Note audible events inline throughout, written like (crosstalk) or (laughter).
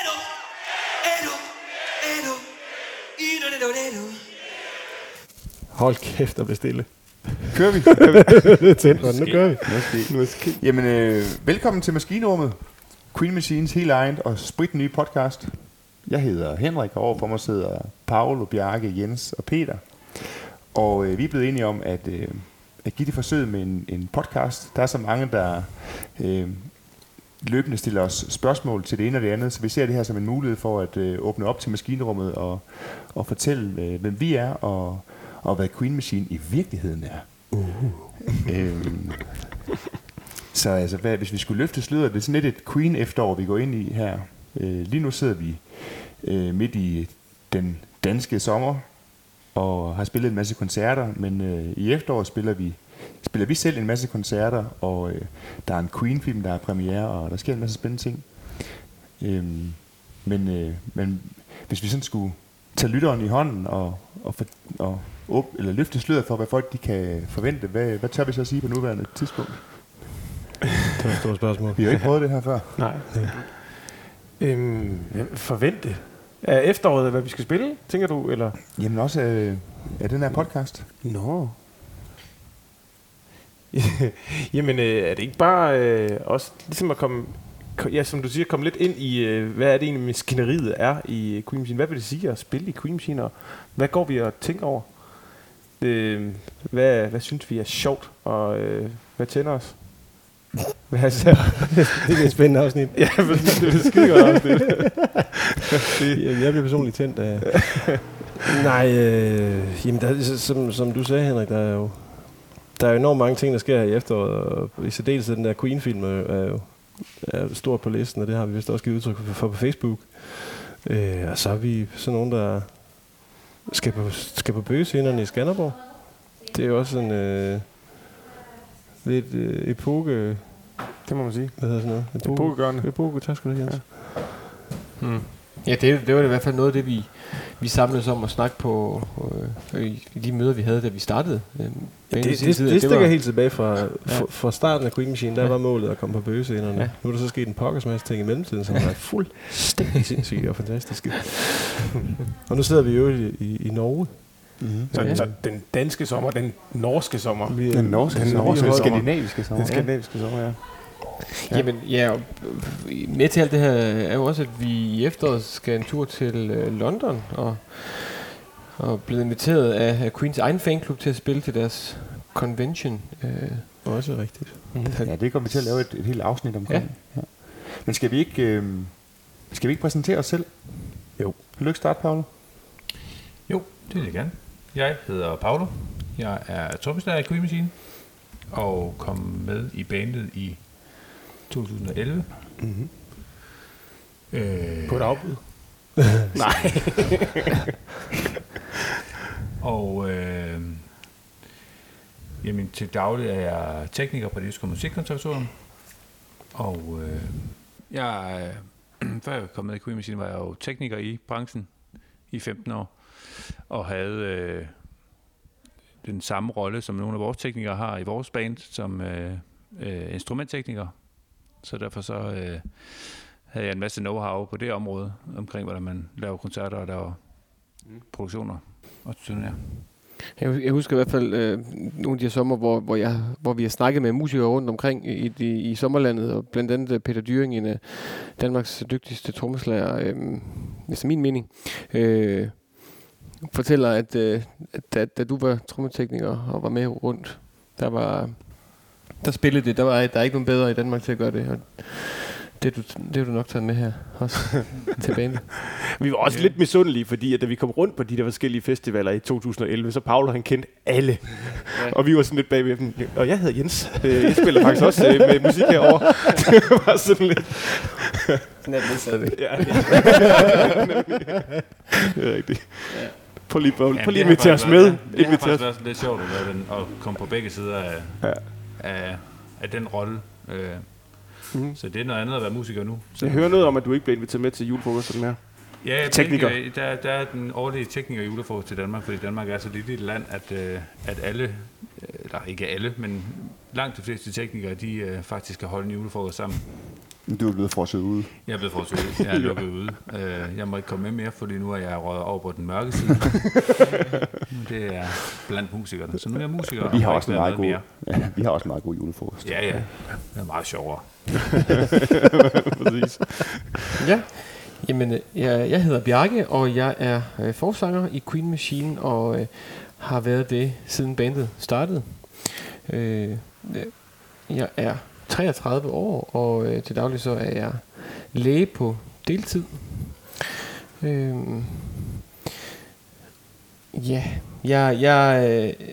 Edo, Edo, Edo, Edo, Edo, Edo. Hold kæft, der blev stille. Kører vi? (laughs) Det er tændt, nu kører vi. Måske. Jamen, øh, velkommen til Maskinrummet. Queen Machines helt egen og sprit nye podcast. Jeg hedder Henrik, og overfor mig sidder Paolo, Bjarke, Jens og Peter. Og øh, vi er blevet enige om at, øh, at give det forsøg med en, en podcast. Der er så mange, der øh, løbende stiller os spørgsmål til det ene og det andet, så vi ser det her som en mulighed for at øh, åbne op til maskinrummet og, og fortælle, øh, hvem vi er og, og hvad Queen Machine i virkeligheden er. Uh. øhm, så altså, hvad, hvis vi skulle løfte sløret, det er sådan lidt et Queen efterår, vi går ind i her. Øh, lige nu sidder vi øh, midt i den danske sommer og har spillet en masse koncerter, men øh, i efteråret spiller vi spiller vi selv en masse koncerter, og øh, der er en Queen-film, der er premiere, og der sker en masse spændende ting. Øhm, men, øh, men hvis vi sådan skulle tage lytteren i hånden og, og, for, og åb, eller løfte sløret for, hvad folk de kan forvente, hvad, hvad tør vi så sige på nuværende tidspunkt? Det var et stort spørgsmål. Vi har jo ikke prøvet det her før. Nej. Øhm, forvente. Er efteråret, hvad vi skal spille, tænker du? Eller? Jamen også øh, er den her podcast. Nå. (laughs) Jamen, øh, er det ikke bare øh, også ligesom at komme, ko- ja, som du siger, komme lidt ind i, øh, hvad er det egentlig maskineriet er i Queen Machine? Hvad vil det sige at spille i Queen Machine, og hvad går vi og tænker over? Øh, hvad, hvad synes vi er sjovt, og øh, hvad tænder os? (laughs) Hvad er? Det er et spændende afsnit. ja, det er et skide godt afsnit. (laughs) Jamen, jeg bliver personligt tændt af... Nej, øh, jamen, der, er- som, som du sagde, Henrik, der er jo der er enormt mange ting, der sker her i efteråret, og i særdeleshed den der Queen-film er, jo er stor på listen, og det har vi vist også givet udtryk for, på Facebook. Øh, og så er vi sådan nogen, der skal på, skal på bøgescenerne i Skanderborg. Det er jo også en øh, lidt øh, epoke... det må man sige. Hvad hedder sådan noget? Epoke, Epokegørende. epoke tak skal du have, Jens. Mm. Ja, det, det var i hvert fald noget af det, vi, vi samledes om at snakke på øh, i, de møder, vi havde, da vi startede. Øh, Ja, det, det, tid, det, og stikker var- helt tilbage fra, fra, fra starten af Queen Machine. Der Ja. var målet at komme på bøgescenerne. Ja. Ja. Nu er der så sket en pokkers masse ting i mellemtiden, som er fuldstændig sindssyge og fantastiske. og nu sidder vi jo i, i, i Norge. Mm-hmm. Så, Ja. så den danske sommer, den norske sommer. Vi, Den norske, Den den norske norske, sommer. skandinaviske sommer. Den skandinaviske sommer, ja. Ja. Jamen, ja, med til alt det her er jo også, at vi i efteråret skal en tur til øh, London, og, og blevet inviteret af, af Queens egen fanklub til at spille til deres convention. Øh, Også rigtigt. Ja, det kommer vi til at lave et, et helt afsnit omkring. Ja. Ja. Men skal vi ikke øh, skal vi ikke præsentere os selv? Jo. Vil du ikke starte, Paolo? Jo, det vil jeg gerne. Jeg hedder Paolo. Jeg er trommeslager i Queen Machine og kom med i bandet i 2011. Mm-hmm. Øh, På et afbud. (laughs) Nej. (laughs) og øh, jamen, til daglig er jeg tekniker på det Jyske Musikkonservatorium. Og øh, jeg, øh, (clears throat) før jeg kom med i Queen Machine, var jeg jo tekniker i branchen i 15 år. Og havde øh, den samme rolle, som nogle af vores teknikere har i vores band, som øh, øh, instrumenttekniker. Så derfor så øh, havde jeg en masse know-how på det område, omkring hvordan man laver koncerter og laver produktioner og turnéer. Jeg, jeg husker i hvert fald øh, nogle af de her sommer, hvor, hvor, jeg, hvor vi har snakket med musikere rundt omkring i, i, i sommerlandet, og blandt andet øh, Peter Dyring, en af Danmarks dygtigste trommeslager, øh, efter min mening, øh, fortæller, at, øh, at da, da du var trommetekniker og var med rundt, der var der spillede det, der var der er ikke nogen bedre i Danmark til at gøre det, og det, er du, det har du nok taget med her også (laughs) til banen. Vi var også Ja. lidt misundelige, fordi at da vi kom rundt på de der forskellige festivaler i 2011, så Paolo han kendte alle. Ja. Og vi var sådan lidt bagved dem. Og jeg hedder Jens. Øh, Jeg spiller faktisk også øh, med musik herovre. (laughs) det var sådan lidt... Sådan er det stadigvæk. Ja. (laughs) det er rigtigt. Prøv lige, Paul, Ja, prøv lige at det har invitere os faktisk med. været- Det har faktisk været lidt sjovt at, den, at komme på begge sider af, Ja. Af, af den rolle. Øh, Mhm. Så det er noget andet at være musiker nu. Så Jeg hører noget om, at du ikke blev inviteret med til julefrokosten mere. Ja, jeg Tekniker. Der, der er den årlige tekniker julefrokost til Danmark, fordi Danmark er så lille et land, at, øh, at alle, øh, eller ikke alle, men langt de fleste teknikere, de øh, faktisk kan holde en julefrokost sammen. Du er blevet frosset ude. Jeg er blevet forsøgt. Jeg er (laughs) lukket ude. Øh, Jeg må ikke komme med mere, fordi nu er jeg røget over på den mørke side. Nu (laughs) det er blandt musikerne. Så nu er jeg musiker. og Vi har må også en meget god, mere. ja, (laughs) vi har også en meget god julefrokost. Ja, ja. Det er meget sjovere. Præcis. Ja. Jamen, øh, jeg, jeg hedder Bjarke, og jeg er øh, forsanger i Queen Machine, og øh, har været det siden bandet startede. Øh, øh, jeg er 33 år, og øh, til daglig så er jeg læge på deltid. Øh, ja, jeg, jeg, øh,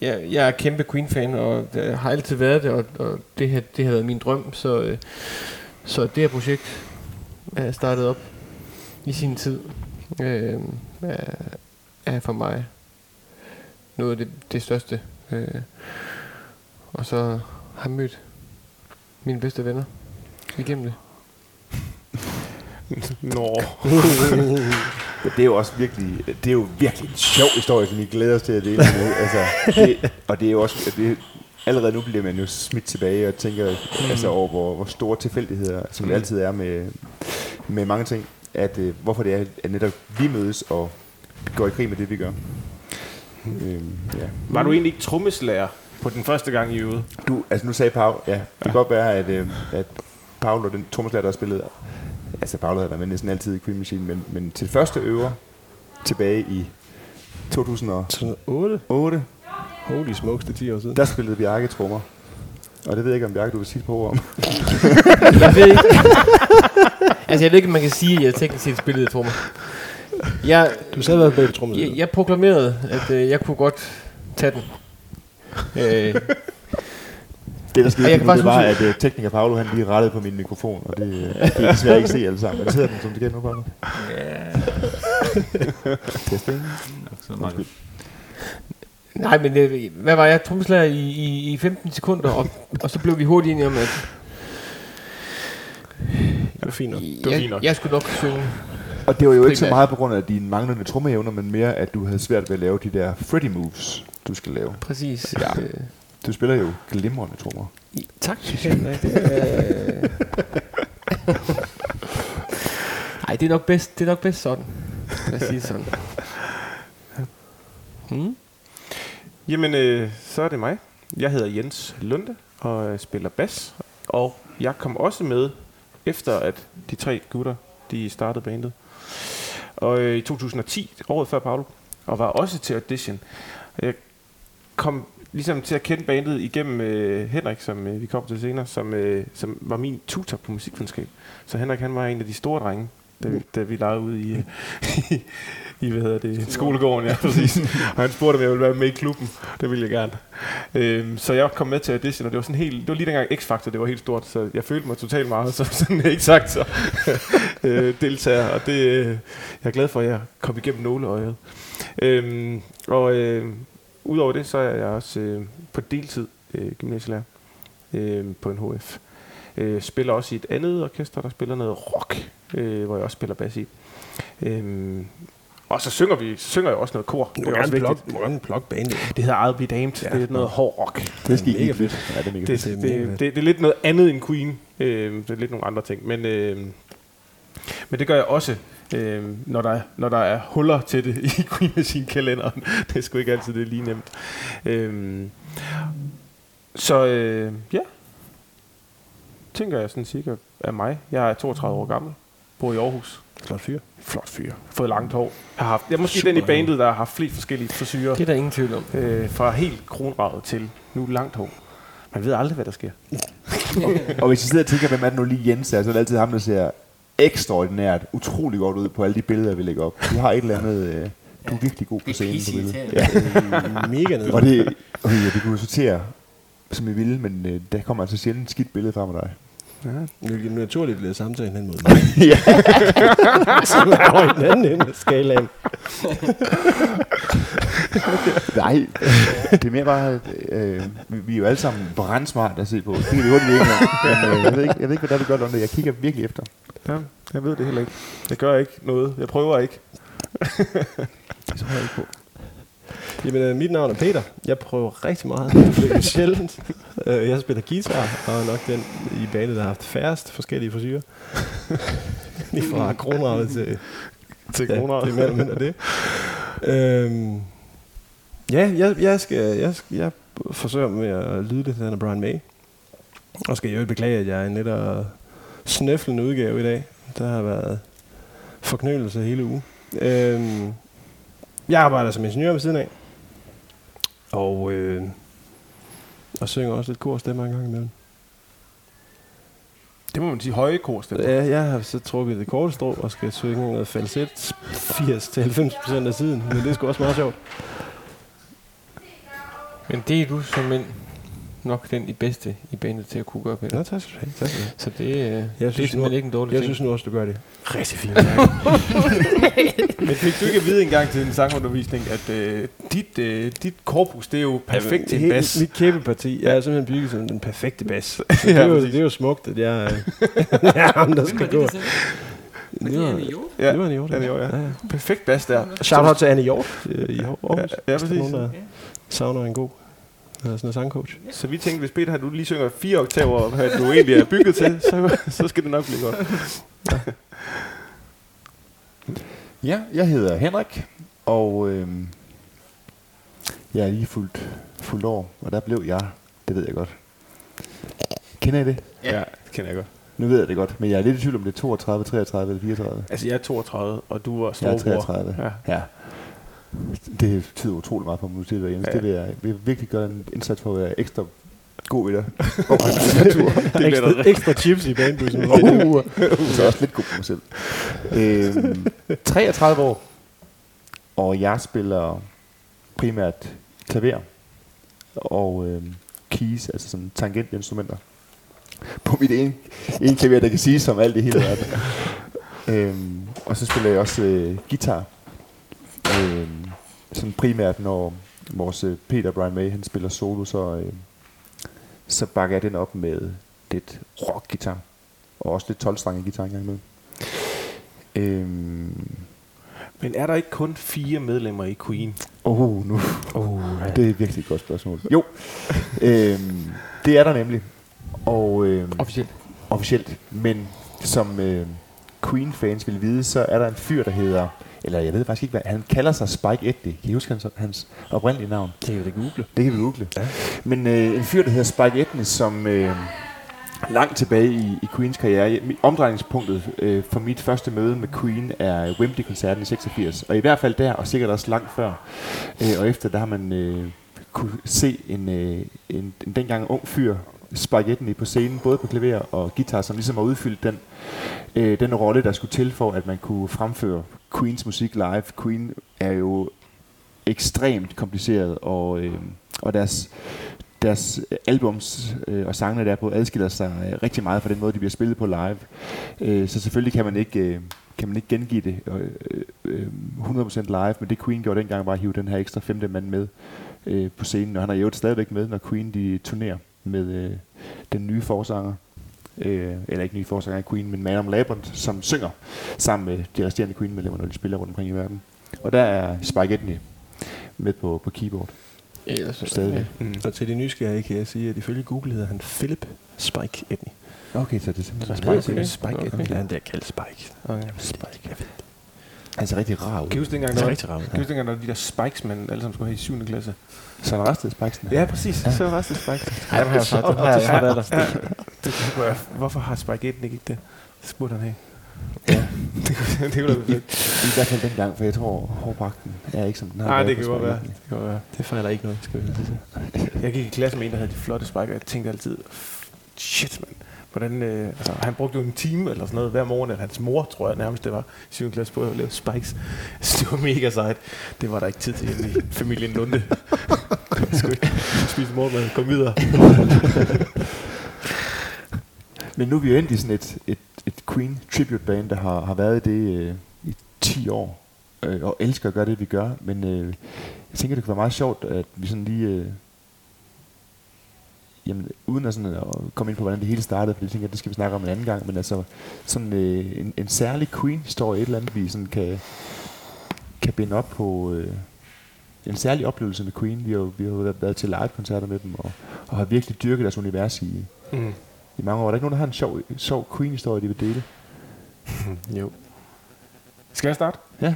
jeg, jeg er kæmpe Queen-fan, og øh, har altid været det, og, og det, her, det har været min drøm, så, øh, så det her projekt er startet op i sin tid, øh, er, er for mig noget af det, det største. Øh, og så har mødt mine bedste venner igennem det. Nå. Men (laughs) det er jo også virkelig, det er jo virkelig en sjov historie, som vi glæder os til at dele med. Altså, det, og det er jo også, det, allerede nu bliver man jo smidt tilbage og tænker mm. altså over, hvor, hvor store tilfældigheder, som det altid er med, med mange ting, at øh, hvorfor det er, at netop vi mødes og går i krig med det, vi gør. Øhm, ja. Var du egentlig ikke trommeslager på den første gang i øvet? Du, altså nu sagde Paul, ja, det kan godt være, at, øh, at Paul og den trommeslager, der har spillet, altså Paul havde været med næsten altid i Queen Machine, men, men til første øver tilbage i 2008, Sådan 8. Holy smokes, det er 10 år siden. der spillede Bjarke trommer. Og det ved jeg ikke, om Bjarke, du vil sige et par ord om. (laughs) Jeg ved ikke, altså jeg ved ikke, om man kan sige, at jeg teknisk set spillede trommer. Jeg, Du sad været bag trommet. jeg, jeg proklamerede, at øh, jeg kunne godt tage den. Øh, Det, der skete, jeg kan nu, det var, at uh, tekniker Paolo, han lige rettede på min mikrofon, og det, øh, det kan desværre ikke se alle sammen. Men sidder den, som det kan nu, Paolo? Ja. Testing. Meget. nej, men øh, hvad var jeg? Trommeslager i, i, i 15 sekunder, og, og så blev vi hurtigt enige om, at Det var fint nok. var jeg, fint nok. jeg skulle nok synge. Og det var jo ikke så meget på grund af dine manglende trommeevner, men mere, at du havde svært ved at lave de der Freddy moves, du skal lave. Præcis. Ja. Øh, Du spiller jo glimrende trommer. tak. Henrik. Det er- Nej, det er nok bedst, det er nok bedst sådan. Lad os sige sådan. Hmm? Jamen, øh, så er det mig. Jeg hedder Jens Lunde og øh, spiller bas. Og jeg kom også med, efter at de tre gutter, de startede bandet. Og øh, i 2010, året før Paolo, og var også til audition. Jeg kom ligesom til at kende bandet igennem øh, Henrik, som øh, vi kommer til senere, som, øh, som var min tutor på musikvidenskab. Så Henrik han var en af de store drenge, da vi, da vi legede ude i, øh, i, (laughs) i hvad hedder det, skolegården, ja, præcis. Og han spurgte, om jeg ville være med i klubben. Det ville jeg gerne. Øhm, så jeg kom med til audition, og det var, sådan helt, det var lige dengang X-Factor, det var helt stort, så jeg følte mig totalt meget som (laughs) sådan en X-Factor (laughs) øh, deltager, og det, øh, jeg er glad for, at jeg kom igennem nåleøjet. Øhm, og øh, udover det, så er jeg også øh, på deltid øh, gymnasielærer øh, på en HF. Øh, spiller også i et andet orkester, der spiller noget rock, øh, hvor jeg også spiller bas i. Øhm, og så synger vi så synger jeg også noget kor. Du må er også gerne plug, må gerne plug bandet. Det hedder I'll Be Damned. Ja, det er noget hård rock. Det skal mega ikke fedt. Ja, det er mega Det, fedt. det, Det er det, det er lidt noget andet end Queen. Øh, det er lidt nogle andre ting. Men, øh, men det gør jeg også, øh, når, der, når der er huller til det i (laughs) Queen Machine kalenderen. det er sgu ikke altid det er lige nemt. Øh, så øh, ja, tænker jeg sådan cirka af mig. Jeg er 32 år gammel, bor i Aarhus. Flot fyr. Flot fyr. Fået langt hår. Jeg, har haft, jeg er måske Super den i bandet, der har haft flest forskellige frisyrer. Det er der ingen tvivl om. Øh, fra helt kronravet til nu langt hår. Man ved aldrig, hvad der sker. (laughs) Og hvis I sidder og tænker, hvem er det nu lige Jens er, så er det altid ham, der ser ekstraordinært, utrolig godt ud på alle de billeder, vi lægger op. Du har et eller andet... Øh, du er virkelig god på scenen på billedet. Ja. Mega ned. Og det, okay, ja, det kunne jo sortere, som I ville, men øh, der kommer altså sjældent et skidt billede frem af dig. Hvilket naturligt leder samtalen hen mod (laughs) mig. ja. Er over i den anden ende af skalaen. Nej, det er mere bare, øh, vi, er jo alle sammen brandsmart at se på. Det kan vi hurtigt ikke men øh, jeg, ved ikke, jeg ved ikke, hvad der er, du gør, Lunde. Jeg kigger virkelig efter. Ja, jeg ved det heller ikke. Jeg gør ikke noget. Jeg prøver ikke. (laughs) Det tror jeg ikke på. Jamen, øh, mit navn er Peter. Jeg prøver rigtig meget. Det er sjældent. (laughs) Øh, jeg spiller guitar, og er nok den i banen, der har haft færrest forskellige frisyrer. (laughs) Lige fra kronravet til, Til ja, kroner. det er det. Øhm, ja, jeg, jeg, skal, jeg, jeg forsøger med at lyde lidt den af Brian May. Og skal jeg jo beklage, at jeg er af snøflende udgave i dag. Der har været forknølelse hele ugen. Øhm, jeg arbejder som ingeniør ved siden af. Og, øh, og synger også lidt korstemme en gang imellem. Det må man sige høje korstemmer. Ja, jeg har så trukket det korte strå og skal synge noget falset 80-90% af tiden. Men det er sgu også meget sjovt. Men det er du som en nok den i bedste i bandet til at kunne gøre, Peter. Nå, tak skal du have. Tak skal du have. Så det, øh, det er synes simpelthen nu- ikke en dårlig Jeg ting. synes nu også, du gør det rigtig fint. (laughs) Men fik du ikke at vide engang til en sangundervisning, at øh, dit, øh, dit korpus, det er jo perfekt til en bas? Mit kæbeparti, jeg er simpelthen bygget som den perfekte bas. (laughs) Så Ja, det, er jo, det er jo smukt, at jeg, øh, (laughs) jeg er ham, der skal gå. Det var, Ja, det var Anne Hjort. Anne Hjort, ja. ja. Perfekt bas der. Shout out til Anne Hjort øh, i Aarhus. Ja, ja, er præcis. Nogen, der savner en god øh, sådan en sangcoach. Så vi tænkte, hvis Peter han, du lige synger fire oktaver, hvad du egentlig er bygget til, så, så skal det nok blive godt. Ja, jeg hedder Henrik, og øh, jeg er lige fuldt, fuldt år, og der blev jeg, det ved jeg godt. Kender I det? Ja, det kender jeg godt. Nu ved jeg det godt, men jeg er lidt i tvivl om det er 32, 33 eller 34. Altså, jeg er 32, og du var Jeg er storebror. 33. Ja. ja. Det betyder utrolig meget for mig, det, Jens. Ja. Det vil jeg, vil virkelig gøre en indsats for at være ekstra god i det. (laughs) Det bliver (laughs) Ekstra, ekstra chips i banebussen. (laughs) Uh, så også lidt god på mig selv. Øhm, 33 år, og jeg spiller primært klaver og øhm, keys, altså sådan tangentinstrumenter. På mit ene, ene klaver, der kan sige som alt i hele verden. øhm, og så spiller jeg også øh, guitar. Øhm, sådan primært, når vores øh, Peter Brian May, han spiller solo, så, øh, så bakker jeg den op med lidt rock-guitar. Og også lidt 12 strenget guitar engang imellem. Øhm, Men er der ikke kun fire medlemmer i Queen? oh, nu. Oh, Det er virkelig et godt spørgsmål. Jo, øhm, det er der nemlig. Og øhm, Officielt. officielt. Men som øh, Queen-fans vil vide, så er der en fyr, der hedder... Eller jeg ved faktisk ikke, hvad... Han kalder sig Spike Edley. Kan I huske hans, hans oprindelige navn? det kan vi da google. Det kan vi google. Ja. Men øh, en fyr, der hedder Spike Edley, som øh, langt tilbage i, i Queens karriere, omdrejningspunktet øh, for mit første møde med Queen er Wembley-koncerten i 86. Og i hvert fald der, og sikkert også langt før. Øh, og efter, der har man øh, kunne se en, øh, en, en dengang ung fyr, Spike Edley, på scenen, både på klaver og guitar, som ligesom har udfyldt den, øh, den rolle, der skulle til for, at man kunne fremføre Queens musik live. Queen er jo ekstremt kompliceret, og, øh, og deres, deres albums øh, og sangene der på adskiller sig øh, rigtig meget fra den måde, de bliver spillet på live. Øh, så selvfølgelig kan man ikke, øh, kan man ikke gengive det øh, øh, 100% live, men det Queen gjorde dengang var at hive den her ekstra femte mand med øh, på scenen, og han er jo stadigvæk med, når Queen de turnerer med øh, den nye forsanger. Øh, eller ikke nye forsanger af Queen, men Madame Labyrinth, som synger sammen med de resterende Queen-medlemmer, når de spiller rundt omkring i verden. Og der er Spike Edney med på, på keyboard. Ellers, Stadigvæk. Mm. Og til de nysgerrige kan jeg sige, at ifølge Google hedder han Philip Spike Edney. Okay, så det er simpelthen Så Spike. Spike, Okay. Spike Okay. Ja, han der kaldt Spike. Okay. Spike, jeg ved. Han ser rigtig rar ud. Kan I huske dengang, Det der er var, rigtig kan I huske dengang, der var de der spikes, man alle sammen skulle have i 7. klasse? Så han restede Spikesen. Ja, præcis. Så var det spikes. Ej, dem har jeg sagt. Dem har jeg sagt. Ja, ja. Det, være- hvorfor har Spike Edney ikke det? Det spurgte han have. Ja. (laughs) det kunne, det kunne fedt. I hvert fald dengang, for jeg tror, hårpragten er ikke som den har Nej, det kan godt være. Det kan være. Det fejler ikke noget, skal vi sige. Jeg gik i klasse med en, der havde de flotte spikes, og jeg tænkte altid, shit mand, hvordan, øh, altså, han brugte jo en time eller sådan noget hver morgen, eller hans mor, tror jeg nærmest det var, i 7. klasse på at lave spikes. Så det var mega sejt. Det var der ikke tid til hjemme i familien Lunde. (laughs) Skulle ikke spise morgenmad, kom videre. (laughs) Men nu er vi jo endt i sådan et, et, et Queen tribute band, der har, har været i det øh, i 10 år, øh, og elsker at gøre det, vi gør. Men øh, jeg tænker, det kunne være meget sjovt, at vi sådan lige... Øh, jamen, uden at, sådan at komme ind på, hvordan det hele startede, for det tænker jeg, det skal vi snakke om en anden gang, men altså sådan øh, en, en særlig Queen-historie, et eller andet, vi sådan kan, kan binde op på, øh, en særlig oplevelse med Queen. Vi har vi har været til live-koncerter med dem, og, og har virkelig dyrket deres univers i, Mm. i mange år. Er der ikke nogen, der har en sjov, sjov Queen-historie, de vil dele? (laughs) Jo. Skal jeg starte? Ja.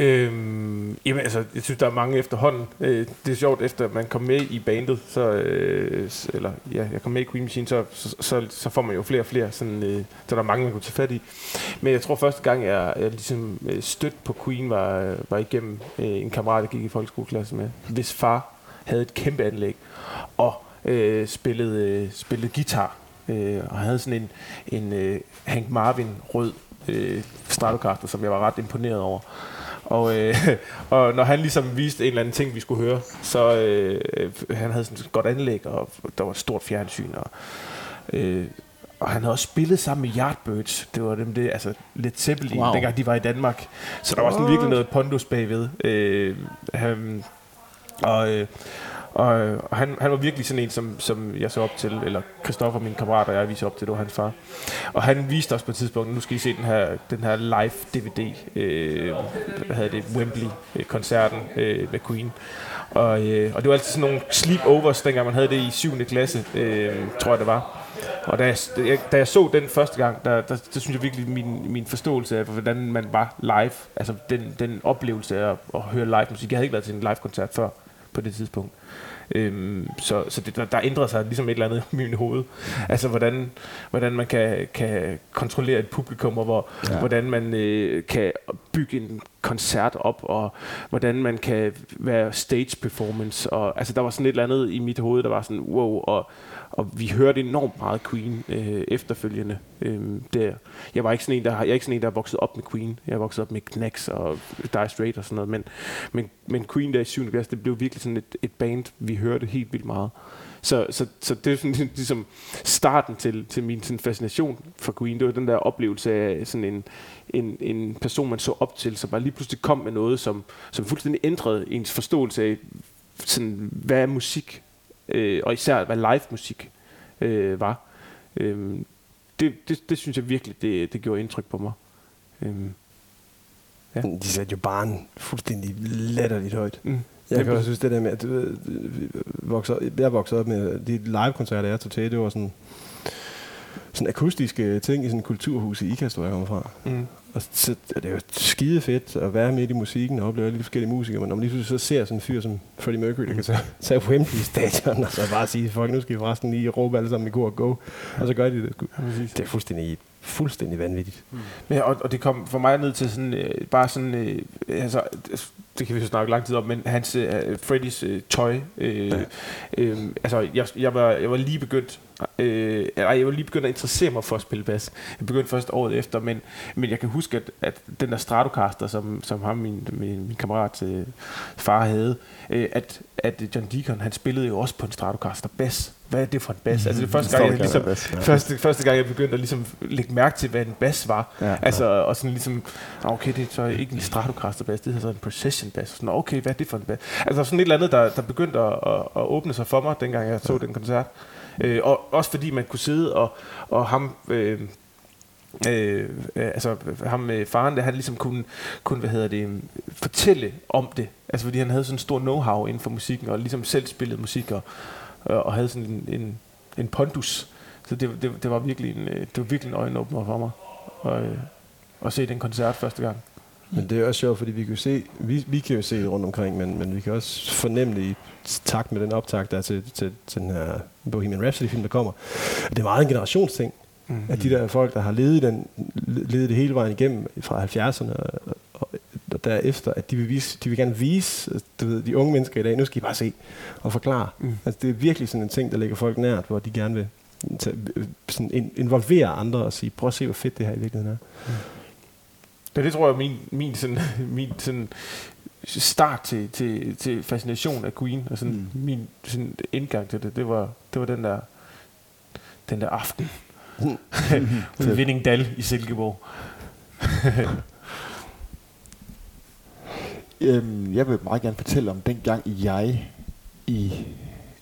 Øhm, jamen altså, jeg synes, der er mange efterhånden. Øh, det er sjovt, efter man kom med i bandet, så, øh, eller ja, jeg kom med i Queen Machine, så, så, så, så får man jo flere og flere, sådan, øh, så der er mange, man kunne tage fat i. Men jeg tror, første gang, jeg, jeg ligesom øh, stødt på Queen, var, var igennem øh, en kammerat, der gik i folkeskoleklasse med, hvis far havde et kæmpe anlæg, og øh, spillede, øh, spillede guitar, øh, og havde sådan en, en øh, Hank Marvin rød øh, Stratocaster, som jeg var ret imponeret over. Og, øh, (laughs) og når han ligesom viste en eller anden ting, vi skulle høre, så øh, han havde sådan et godt anlæg, og der var et stort fjernsyn, og, øh, og han havde også spillet sammen med Yardbirds. Det var dem, det, altså lidt Zeppelin, wow. Dengang de var i Danmark. Så der var sådan virkelig noget pondus bagved. Øh, han, og, øh, og, og han, han var virkelig sådan en, som, som jeg så op til, eller Christoffer, min kammerat, og jeg viste op til, det var hans far. Og han viste os på et tidspunkt, nu skal I se den her, den her live DVD, øh, hvad hedder det, Wembley-koncerten øh, med Queen. Og, øh, og det var altid sådan nogle sleepovers, dengang man havde det i 7. klasse, øh, tror jeg det var. Og da jeg, da jeg så den første gang, der, der, der synes jeg virkelig, min, min forståelse af, hvordan man var live, altså den, den oplevelse af at, at høre live musik. Jeg havde ikke været til en live-koncert før på det tidspunkt. Øhm, så så det, der, der ændrede sig ligesom et eller andet (laughs) i min hoved. Altså hvordan, hvordan man kan, kan kontrollere et publikum, og hvor, ja. hvordan man øh, kan bygge en koncert op, og hvordan man kan være stage performance. Og, altså der var sådan et eller andet i mit hoved, der var sådan wow, og, og vi hørte enormt meget Queen øh, efterfølgende. Øh, der. Jeg var ikke sådan en, der har, jeg er ikke sådan en, der er vokset op med Queen. Jeg er vokset op med Knacks og Dire Straits og sådan noget, men, men, men Queen der i 7. klasse, det blev virkelig sådan et, et band, vi hørte helt vildt meget. Så, så, så det er sådan, (laughs) ligesom starten til, til min sådan fascination for Queen. Det var den der oplevelse af sådan en, en, en person, man så op til, som bare lige pludselig kom med noget, som, som fuldstændig ændrede ens forståelse af, sådan, hvad er musik, øh, og især hvad live musik øh, var. Øh, det, det, det synes jeg virkelig, det, det gjorde indtryk på mig. Øh, Ja. De satte jo barn fuldstændig latterligt højt. mm. Jeg kan også synes, det der med, at du ved, vi voksede, jeg voksede op med de live-koncerter, jeg tog til, det var sådan, sådan akustiske ting i sådan et kulturhus i Ikast, hvor jeg kommer fra. Mm. Og så er det jo skide fedt at være midt i musikken og opleve alle de forskellige musikere, men når man lige pludselig så ser sådan en fyr som Freddie Mercury, der kan tage, tage Wembley Stadion, og så bare sige folk, nu skal I forresten lige råbe alle sammen i kor og go, og så gør de det. Det er fuldstændig, fuldstændig vanvittigt. Men, og, og det kom for mig ned til sådan, øh, bare sådan, øh, altså, det kan vi jo snakke lang tid om, men hans, øh, Freddys øh, tøj, øh, ja. øh, altså, jeg, jeg, var, jeg var lige begyndt, øh, ej, jeg var lige begyndt at interessere mig for at spille bas. Jeg begyndte først året efter, men, men jeg kan huske, at, at den der Stratocaster, som, som ham, min, min, min kammerat øh, far havde, øh, at, at John Deacon, han spillede jo også på en Stratocaster bas. Hvad er det for en bas? Altså det første gang, jeg ligesom, første, første gang, jeg begyndte at ligesom lægge mærke til, hvad en bas var. Ja, altså, og sådan ligesom, "Ah, okay, det er så ikke en Stratocaster bass, det hedder så en Precision bass. Sådan, okay, hvad er det for en bass? Altså sådan et eller andet, der, der begyndte at, at, at åbne sig for mig, dengang jeg så den koncert. Øh, og også fordi man kunne sidde og, og ham... Øh, Øh, øh, altså ham med faren der han ligesom kunne, kunne hvad hedder det, fortælle om det altså fordi han havde sådan en stor know-how inden for musikken og ligesom selv spillede musik og, og, og havde sådan en, en, en pondus så det, det, det var virkelig en, øh, det var virkelig en øjenåbner for mig og, øh, at se den koncert første gang Men det er også sjovt, fordi vi kan se, vi, vi kan jo se det rundt omkring, men, men vi kan også fornemme det i takt med den optag, der er til, til, til den her Bohemian Rhapsody-film, der kommer. Det er meget en generationsting, mm. at de der folk, der har levet, den, levet det hele vejen igennem fra 70'erne og, og, og derefter, at de vil, vise, de vil gerne vise du ved, de unge mennesker i dag, nu skal I bare se og forklare. Mm. Altså, det er virkelig sådan en ting, der ligger folk nært, hvor de gerne vil tage, sådan in, involvere andre og sige, prøv at se, hvor fedt det her i virkeligheden er. Ja, det tror jeg er min, min, sådan, (laughs) min sådan start til, til, til fascination af Queen, og sådan mm. min sådan indgang til det, det var, det var den der den der aften (laughs) (laughs) ved Vindingdal i Silkeborg. Øhm, jeg vil meget gerne fortælle om dengang jeg i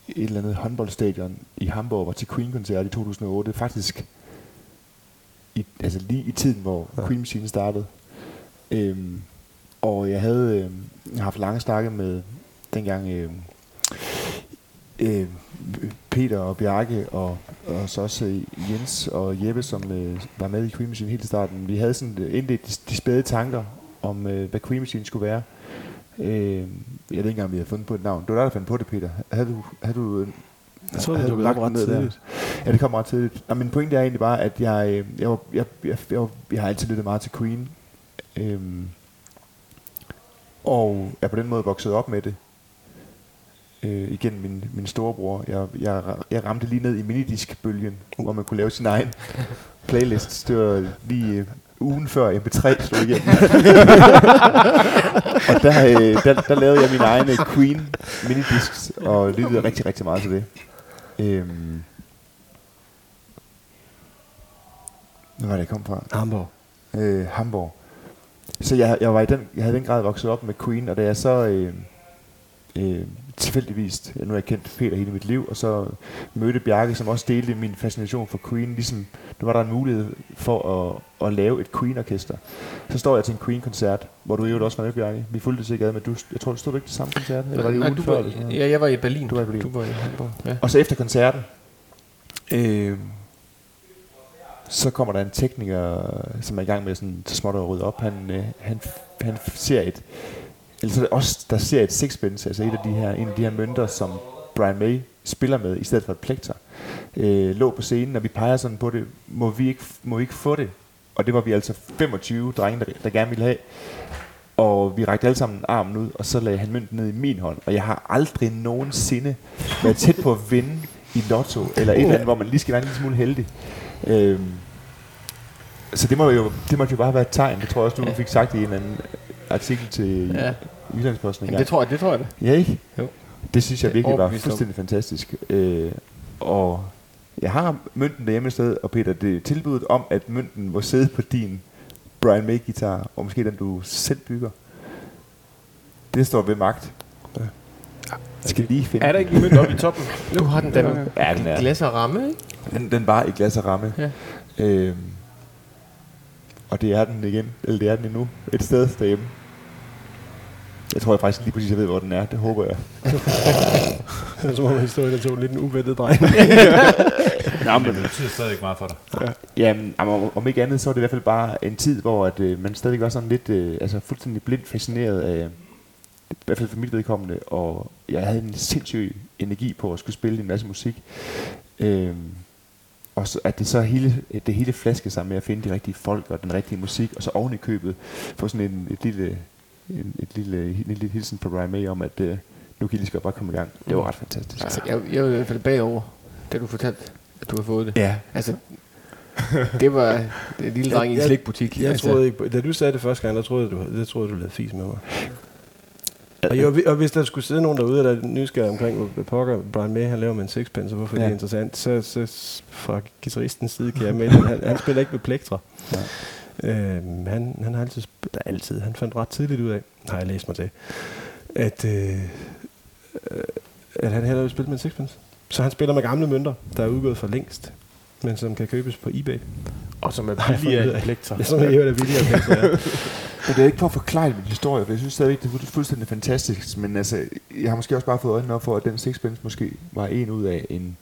et eller andet håndboldstadion i Hamburg var til Queen-koncert i 2008. Faktisk i, altså lige i tiden, hvor Ja. Queen Machine startede. Øhm, Og jeg havde øh, haft lange snakke med dengang øh, øh, Peter og Bjarke og, og så også øh, Jens og Jeppe, som øh, var med i Queen Machine helt i starten. Vi havde sådan øh, indledt de, de spæde tanker om, øh, hvad Queen Machine skulle være. Øh, jeg ved ikke engang, om vi havde fundet på et navn. Det var dig, der fandt på det, Peter. Havde du, havde du, øh, Jeg tror, det dukkede op ret ned der? tidligt. Ja, det kom ret tidligt. Nå, min pointe er egentlig bare, at jeg, øh, jeg, var, jeg, jeg, jeg, jeg, jeg har altid lyttet meget til Queen. Øhm, og er på den måde vokset op med det. Øh, igennem min, min storebror. Jeg, jeg, jeg ramte lige ned i minidiskbølgen, hvor man kunne lave sin egen (laughs) playlist. Det var lige øh, ugen før MP3 slog igennem. (laughs) og der, øh, der, der lavede jeg min egen øh, Queen minidisks, og lyttede rigtig, rigtig meget til det. Øhm, hvor var det, jeg kom fra? Hamburg. øh, Hamburg. Så jeg, jeg, var i den, jeg havde i den grad vokset op med Queen, og da jeg så øh, øh, tilfældigvis, nu har jeg kendt Peter hele mit liv, og så mødte Bjarke, som også delte min fascination for Queen, ligesom nu var der en mulighed for at, at lave et Queen-orkester. Så står jeg til en Queen-koncert, hvor du jo også var med, Bjarke. Vi fulgte det sikkert men du, jeg tror, du stod ikke til samme koncert, eller var det Nej, ugen du før? var, eller sådan noget? ja, jeg var i Berlin. Du var i Berlin. Du var i Hamburg. Ja. Og så efter koncerten, øh, så kommer der en tekniker, som er i gang med sådan så småt at rydde op. Han, øh, han, han ser et, eller så er det os, der ser et sixpence, altså et af de her, en af de her mønter, som Brian May spiller med, i stedet for et plekter, øh, lå på scenen, og vi peger sådan på det, må vi ikke, må vi ikke få det? Og det var vi altså 25 drenge, der, der gerne ville have. Og vi rakte alle sammen armen ud, og så lagde han mønten ned i min hånd. Og jeg har aldrig nogensinde været tæt på at vinde i lotto, eller et eller andet, hvor man lige skal være en lille smule heldig. Øhm, så det må jo, det måtte jo bare være et tegn. Det tror jeg også, du fik sagt i en eller anden artikel til Ja. Jyllandsposten engang. det tror jeg, det tror jeg det. Ja, ikke? Jo. Det synes jeg Det virkelig var overbevist om. fuldstændig fantastisk. Øh, og jeg har mønten derhjemme et sted, og Peter, det er tilbuddet om, at mønten må sidde på din Brian May-guitar, og måske den, du selv bygger. Det står ved magt. Ja. Jeg skal lige finde Er der ikke en mønt oppe i toppen? Du har den der Ja, den er. glas og ramme, ikke? Den, den var i glas og ramme. Ja. Øhm, og det er den igen, eller det er den endnu, et sted derhjemme. Jeg tror jeg faktisk lige præcis, jeg ved, hvor den er. Det håber jeg. (laughs) Det er som om historien tog lidt en uventet dreng. (laughs) Nå, Men det betyder stadig meget for dig. Jamen, om, om ikke andet, så er det i hvert fald bare en tid, hvor at, øh, man stadig var sådan lidt, øh, altså fuldstændig blindt fascineret af, i hvert fald for mit vedkommende, og jeg havde en sindssyg energi på at skulle spille en masse musik. Øhm, og så, at det så hele, det hele flaske sig med at finde de rigtige folk og den rigtige musik, og så oven i købet få sådan en, et lille, en, et lille, en lille hilsen fra Brian May om, at øh, nu kan I lige så godt bare komme i gang. Det var ret fantastisk. Altså, jeg, jeg var i hvert fald bagover, da du fortalte, at du har fået det. Ja, Altså, det var det lille dreng i en Jeg- slikbutik. Jeg altså, troede ikke, på- da du sagde det første gang, der troede jeg, du, det troede, jeg, du lavede fis med mig. Og, jeg, og hvis der skulle sidde nogen derude, der er nysgerrige omkring, hvad pokker Brian May han laver med en sixpence, og hvorfor ja. det er interessant, så, så fra guitaristens side kan jeg melde, han, han spiller ikke med plektre. Ja. Øhm, han, han har altid, der altid, han fandt ret tidligt ud af, har jeg læst mig til, at, øh, øh, at han hellere vil spille med en sixpence. Så han spiller med gamle mønter, der er udgået for længst, men som kan købes på eBay. Og som er jeg billigere i plekter. Ja, som er jo billigere plektre, ja. Men det er ikke for at forklare min historie, for jeg synes stadigvæk, det er fu- fuldstændig fantastisk. Men altså, jeg har måske også bare fået øjnene op for, at den sixpence måske var en ud af en,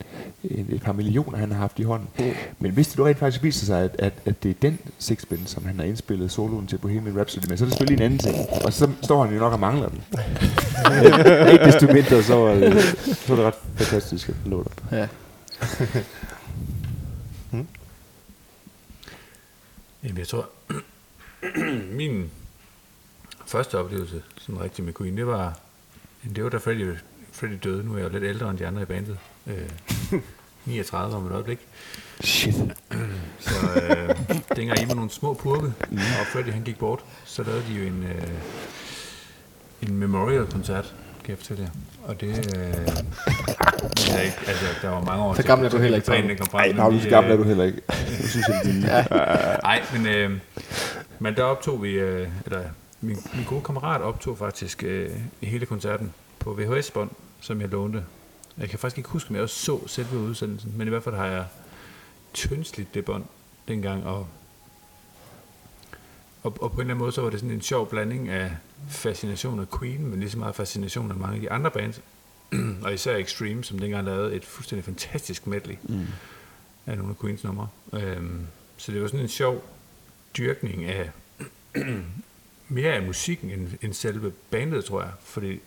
en, et par millioner, han har haft i hånden. Mm. Men hvis det nu rent faktisk viser sig, at, at, at det er den sixpence, som han har indspillet soloen til Bohemian Rhapsody med, så er det selvfølgelig en anden ting. Og så står han jo nok og mangler den. (laughs) Ikke desto mindre, så var det, så var det ret fantastisk, at den lå der. Ja. Jamen, jeg tror, (clears throat) min første oplevelse sådan rigtig med Queen, det var, det var da Freddie, Freddie døde. Nu er jeg jo lidt ældre end de andre i bandet. Øh, 39 om et øjeblik. Shit. (clears throat) Så øh, dengang I var nogle små purke, og Freddie han gik bort, så lavede de jo en, øh, en memorial-koncert, kan jeg fortælle jer. Og det... Øh, jeg, ikke- altså, der var mange år Så gammel er du heller ikke, (laughs) planen den kom frem. Ej, men Magnus, gammel er du heller ikke. Jeg synes, jeg lige... Nej, men, øh, men der optog vi, øh, eller min, min gode kammerat optog faktisk øh, hele koncerten på VHS-bånd, som jeg lånte. Jeg kan faktisk ikke huske, om jeg også så selve udsendelsen, men i hvert fald har jeg tyndsligt det bånd dengang, og, og, og på en eller anden måde, så var det sådan en sjov blanding af fascination af Queen, men lige så meget fascination af mange af de andre bands. (clears throat) og især Extreme, som dengang lavede et fuldstændig fantastisk medley Mm. af nogle af Queens numre. Øhm, så det var sådan en sjov dyrkning af (clears throat) mere af musikken end, end selve bandet, tror jeg. Fordi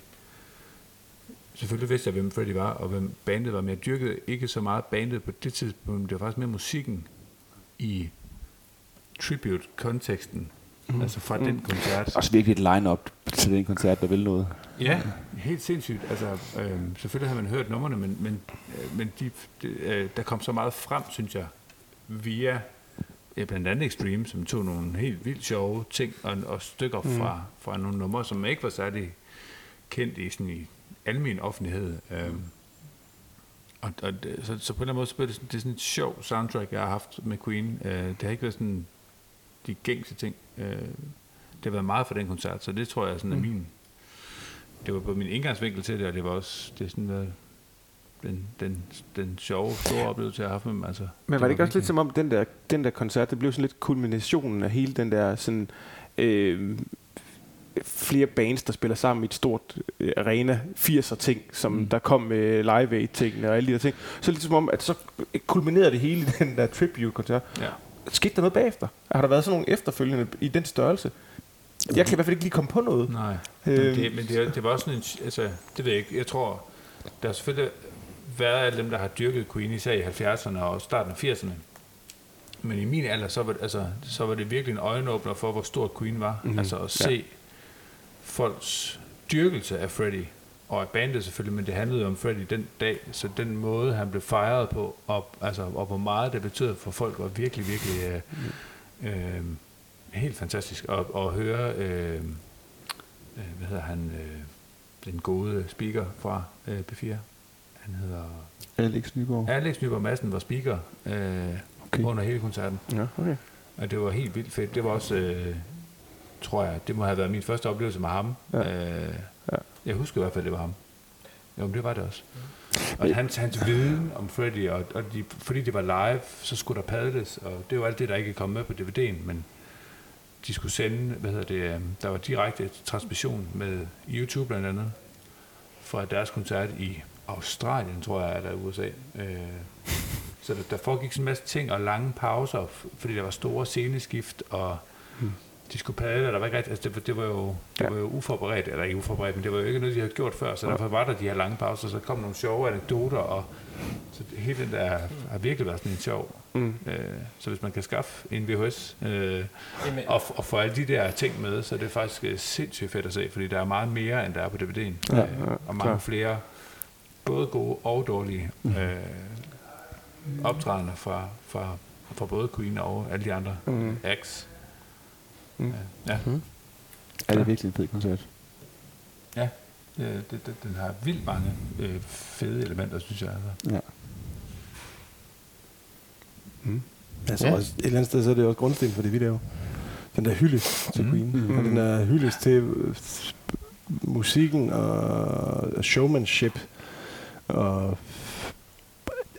selvfølgelig vidste jeg, hvem Freddie var, og hvem bandet var, men jeg dyrkede ikke så meget bandet på det tidspunkt. Det var faktisk mere musikken i tribute-konteksten. Mm. Altså fra mm. den koncert. Også virkelig et line-up til den koncert, der vil noget. Ja, helt sindssygt. Altså, øh, selvfølgelig har man hørt numrene, men, men, øh, men de, de, øh, der kom så meget frem, synes jeg, via ja, blandt andet Extreme, som tog nogle helt vildt sjove ting og, og stykker mm. fra, fra nogle numre, som ikke var særlig kendt i, sådan, i almen offentlighed. Øh, og, og det, så, så på en eller anden måde, så blev det, sådan, det er sådan et sjov soundtrack, jeg har haft med Queen. Øh, det har ikke været sådan de gængse ting. Øh, det har været meget for den koncert, så det tror jeg sådan er min det var både min indgangsvinkel til det, og det var også det er sådan været den, den, den sjove, store oplevelse, jeg har haft med dem. Altså, Men var det ikke også lidt som om, den der, den der koncert, det blev sådan lidt kulminationen af hele den der sådan... Øh, flere bands, der spiller sammen i et stort øh, arena, 80'er ting, som mm. der kom med live aid tingene og alle de der ting. Så lidt som om, at så kulminerede det hele i den der tribute-koncert. Ja. Skete der noget bagefter? Har der været sådan nogle efterfølgende i den størrelse? Jeg kan i hvert fald ikke lige komme på noget. Nej, Øhm. men, det, men det, det var også sådan en, altså, det ved jeg ikke, jeg tror, der har selvfølgelig været alle dem, der har dyrket Queen, især i 70'erne og starten af 80'erne. Men i min alder, så var, det, altså, så var det virkelig en øjenåbner for, hvor stor Queen var. Mhm. Mm, altså at se folks dyrkelse af Freddie, og af bandet selvfølgelig, men det handlede jo om Freddie den dag, så den måde, han blev fejret på, og, altså, og hvor meget det betød for folk, var virkelig, virkelig øh, øh, helt fantastisk at, at høre, øh, øh, hvad hedder han, øh, den gode speaker fra øh, B4. Han hedder Alex Nyborg. Alex Nyborg Madsen var speaker øh, Okay. under hele koncerten. Ja, okay. Og det var helt vildt fedt. Det var også, øh, tror jeg, det må have været min første oplevelse med ham. Ja. Øh. Jeg husker i hvert fald, det var ham. Jo, men det var det også. Og hans, hans viden om Freddy, og, og de, fordi det var live, så skulle der padles, og det var alt det, der ikke kom med på DVD'en, men de skulle sende, hvad hedder det, øh, der var direkte transmission med YouTube blandt andet, fra deres koncert i Australien, tror jeg, eller USA. Øh, så der, der foregik sådan en masse ting og lange pauser, fordi der var store sceneskift, og de skulle padle, og der var ikke rigtig, altså det, det, var jo, det Ja. var jo uforberedt, eller ikke uforberedt, men det var jo ikke noget, de havde gjort før, så derfor var der de her lange pauser, så kom nogle sjove anekdoter, og så det- hele den der har virkelig været sådan en sjov. Mm. Øh, så hvis man kan skaffe en VHS, øh, og, og få alle de der ting med, så er det faktisk øh, sindssygt fedt at se, fordi der er meget mere, end der er på DVD'en. Ja, øh, ja, og mange klart. flere, både gode og dårlige øh, optrædende fra, fra, fra både Queen og alle de andre Mm. acts. Mm. Ja, Er det virkelig en fed koncert? ja. Det, det, det, den har vildt mange øh, fede elementer, synes jeg. Altså. Ja. Altså, Ja. også, et eller andet sted, så er det også grundsten for det video. Den der hyldest til Mhm. Queen. Mhm. Og den der hyldest til øh, musikken og showmanship. Og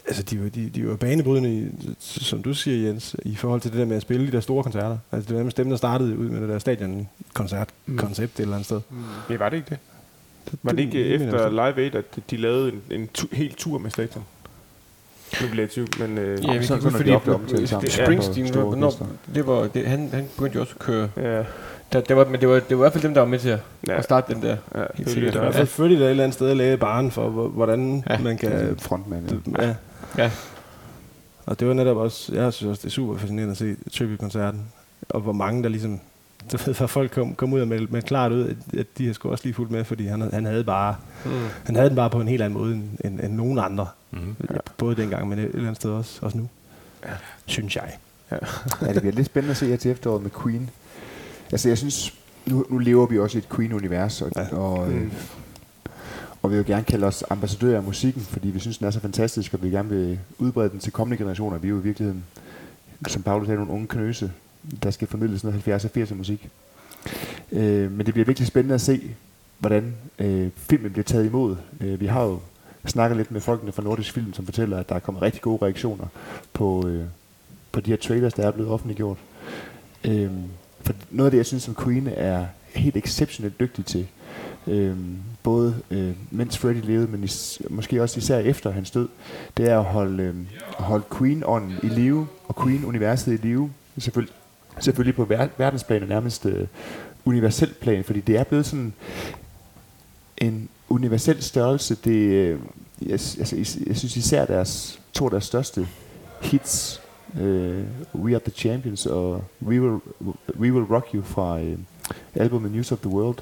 altså, de, var- de, de var banebrydende, som du siger, Jens, i forhold til det der med at spille de der store koncerter. Altså, det var nærmest dem, der startede ud med det der stadion-koncert-koncept et eller andet sted. Ja, var det ikke det? Var det ikke jeg efter. Live Aid, at de lavede en, en tu- hel tur med stadion? Nu bliver jeg tvivl, men... Øh, Ja, vi sådan- kan er fordi de ofte omtalt sammen. Springsteen, hvornår, orkester. det var, det, han, han begyndte jo også at køre. ja, Der, det var, men det var, det var i hvert fald dem, der var med til at, ja, at starte den der. ja, helt det var sikkert. Det er i der. hvert fald Freddie, der et eller andet sted lagde baren for, hvor- hvordan Ja. man kan... Frontmand, ja. Ja. Ja. Og det var netop også, jeg synes også, det er super fascinerende at se tribute-koncerten. Og hvor mange der ligesom, du ved, hvor folk kom, kom ud og meldte med klart ud, at, at de har sgu også lige fulgt med, fordi han, han havde bare, Mm. han havde den bare på en helt anden måde end, end, end nogen andre. Mm. Ja. Både dengang, men et eller andet sted også, også nu. Ja. Synes jeg. (laughs) ja, det bliver lidt spændende at se her til efteråret med Queen. Altså, jeg synes, nu, nu lever vi også i et Queen-univers, og, Ja. og, øh, og vi vil gerne kalde os ambassadører af musikken, fordi vi synes, den er så fantastisk, og vi gerne vil udbrede den til kommende generationer. Vi er jo i virkeligheden, som Paulus sagde, nogle unge knøse, der skal formidle sådan noget 70 og 80'er musik. Øh, men det bliver virkelig spændende at se, hvordan øh, filmen bliver taget imod. Øh, vi har jo snakket lidt med folkene fra Nordisk Film, som fortæller, at der er kommet rigtig gode reaktioner på, øh, på de her trailers, der er blevet offentliggjort. Øh, for noget af det, jeg synes, som Queen er helt exceptionelt dygtig til, øh, både øh, mens Freddie levede, men is, måske også især efter hans død, det er at holde, øh, holde Queen-ånden i live, og Queen-universet i live, selvfølgelig, selvfølgelig på ver- verdensplan og nærmest øh, universelt plan, fordi det er blevet sådan en universel størrelse. Det, øh, jeg, altså, is- jeg synes især deres to af deres største hits, øh, We Are The Champions og We Will, We Will Rock You fra øh, albumet News of the World.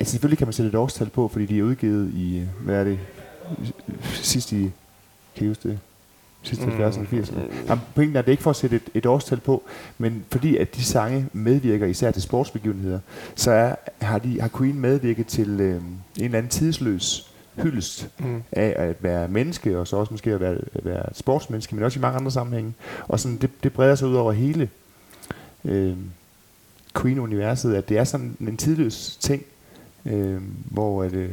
Altså selvfølgelig kan man sætte et årstal på, fordi de er udgivet i, hvad er det, sidst i, kan I huske det? Sidst i Mm. 70'erne og 80'erne. Jamen, pointen er, det er ikke for at sætte et, et årstal på, men fordi at de sange medvirker især til sportsbegivenheder, så er, har, de, har Queen medvirket til øh, en eller anden tidsløs hyldest Mm. af at være menneske, og så også måske at være, at være sportsmenneske, men også i mange andre sammenhænge. Og sådan, det, det breder sig ud over hele øh, Queen-universet, at det er sådan en tidløs ting, øh, hvor at, øh,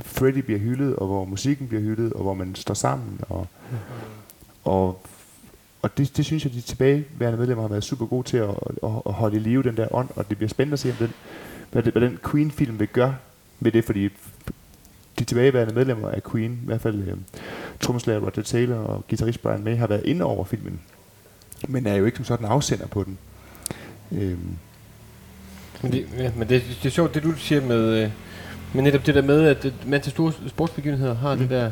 Freddy bliver hyldet, og hvor musikken bliver hyldet, og hvor man står sammen. Og, og, og det, det synes jeg, de tilbageværende medlemmer har været super gode til at, at, at holde i live, den der ånd, og det bliver spændende at se, om den, hvad, det, hvad den Queen-film vil gøre med det, fordi de tilbageværende medlemmer af Queen, i hvert fald øh, trommeslager Roger Taylor og guitarist Brian May, har været inde over filmen, men er jo ikke som sådan afsender på den. Øhm, men det, ja, men det, det er sjovt, det du siger med, øh, med netop det der med, at man til store sportsbegivenheder har mm. det der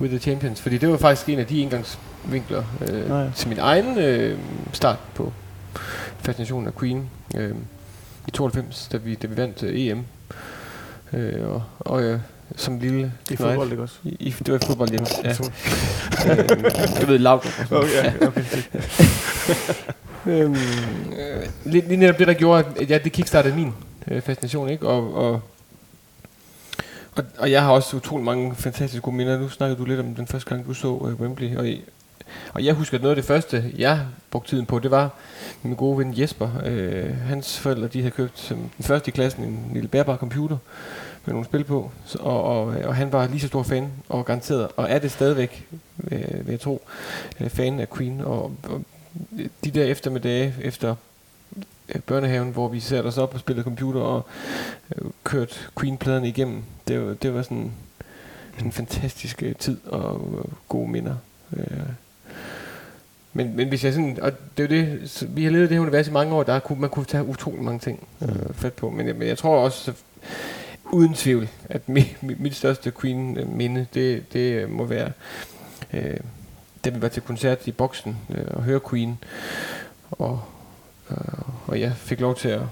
with the champions. Fordi det var faktisk en af de indgangsvinkler øh, Nå ja. til min egen øh, start på fascinationen af Queen. Øh, I 92, da vi, da vi vandt øh, EM. Øh, og, og øh, som lille I fodbold, ikke også? I, i, det var i fodbold, Jens. Ja. (laughs) øh, du ved, lavt. (laughs) Okay, okay. (laughs) Øhm, øh, lige, lige netop det, der gjorde, at ja, det kickstartede min øh, fascination, ikke? Og, og, og, og jeg har også utrolig mange fantastiske gode minder. Nu snakkede du lidt om den første gang, du så øh, Wembley. Og, og jeg husker, at noget af det første, jeg brugte tiden på, det var min gode ven Jesper. Øh, hans forældre, de havde købt som den første i klassen en lille bærbar computer med nogle spil på. Så, og, og, og han var lige så stor fan, og garanteret, og er det stadigvæk, øh, vil jeg tro, øh, fan af Queen. Og, og de der eftermiddage efter øh, børnehaven, hvor vi satte os op og spillede computer og øh, kørte Queen-pladerne igennem. Det var, det var sådan en fantastisk øh, tid og øh, gode minder. Øh. Men, men hvis jeg sådan, og det er jo det, så vi har levet det her univers i mange år, der kunne, man kunne tage utrolig mange ting øh, fat på. Men, jeg- men jeg tror også, uden tvivl, at mit, mit, største Queen-minde, det, det må være, øh, dem vi var til koncert i boksen øh, og høre Queen. Og, øh, og jeg fik lov til at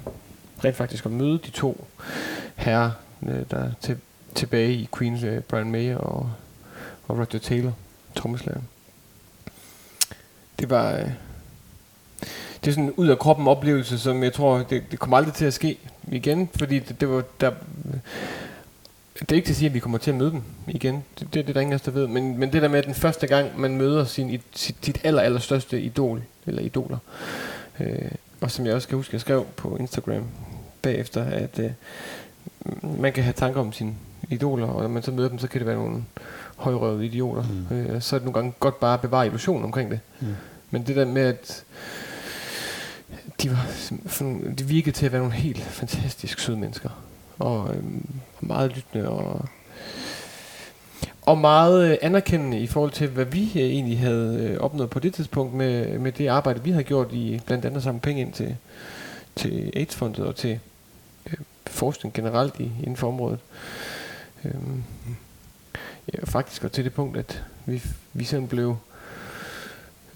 rent faktisk at møde de to herrer, øh, der er til, tilbage i Queen, øh, Brian May og, og Roger Taylor, trommeslageren. Det var... Øh, det er sådan en ud af kroppen oplevelse, som jeg tror, det, det kommer aldrig til at ske igen, fordi det, det var der, det er ikke til at sige, at vi kommer til at møde dem igen. Det, det, det er der ingen af os, der ved. Men, men det der med, at den første gang, man møder sin, sit, sit aller, aller største idol, eller idoler, øh, og som jeg også kan huske, jeg skrev på Instagram bagefter, at øh, man kan have tanker om sine idoler, og når man så møder dem, så kan det være nogle højrøvede idioter. Mm. Øh, så er det nogle gange godt bare at bevare illusionen omkring det. Mm. Men det der med, at de, var, sådan- de virkede til at være nogle helt fantastisk søde mennesker. Og øh, meget lyttende og, og meget øh, anerkendende i forhold til, hvad vi øh, egentlig havde øh, opnået på det tidspunkt med, med det arbejde, vi havde gjort i blandt andet sammen penge ind til, til AIDS-fondet og til øh, forskning generelt i, inden for området. Øh, ja, faktisk og til det punkt, at vi, vi sådan blev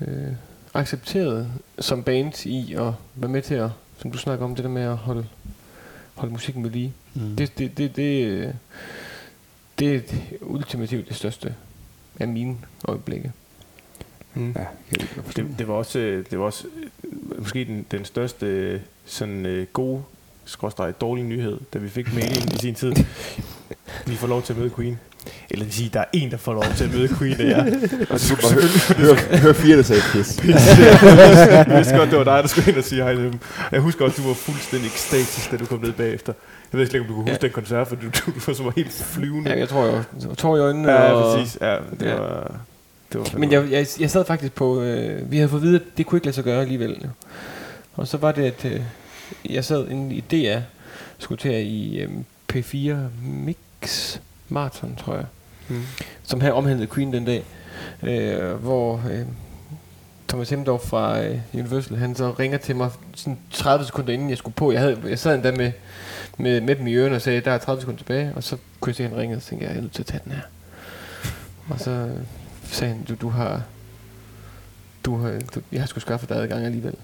øh, accepteret som band i at være med til at, som du snakker om, det der med at holde, holde musikken ved lige mm. Det, det, det, det, det er det ultimativt det største af mine øjeblikke. Mm. Ja, kan jeg ikke forstå. Det, det var også, det var også øh, måske den, den største sådan øh, gode skråstreg dårlige nyhed, da vi fik mailing i sin tid. (laughs) Vi får lov til at møde Queen. Eller det vil sige, der er en, der får lov til at møde Queen, (laughs) det er jeg. Og så Hør, hør fire, der sagde pis. (laughs) (laughs) jeg vidste godt, det var dig, der skulle ind og sige hej til dem. Jeg husker også, du var fuldstændig ekstatisk, da du kom ned bagefter. Jeg ved slet ikke, om du kunne huske Ja. den koncert, for du, du, du var så helt flyvende. Ja, jeg tror, jeg var tår i øjnene. Ja, og, præcis. Ja, det Ja. var... Det var Men jeg, jeg, jeg sad faktisk på, øh, vi havde fået at vide, at det kunne ikke lade sig gøre alligevel. jo. Og så var det, at øh, jeg sad inde i DR, skulle til i øh, P4 Mix Marathon, tror jeg, Mm. som havde omhandlet Queen den dag, øh, hvor øh, Thomas Hemdorf fra øh, Universal, han så ringer til mig sådan 30 sekunder inden jeg skulle på. Jeg, havde, jeg sad endda med, med, med dem i ørerne og sagde, der er 30 sekunder tilbage, og så kunne jeg se, at han ringede, og så tænkte jeg, jeg er nødt til at tage den her. Og så øh, sagde han, du, du har, du har, du, jeg har sgu skaffet dig adgang alligevel.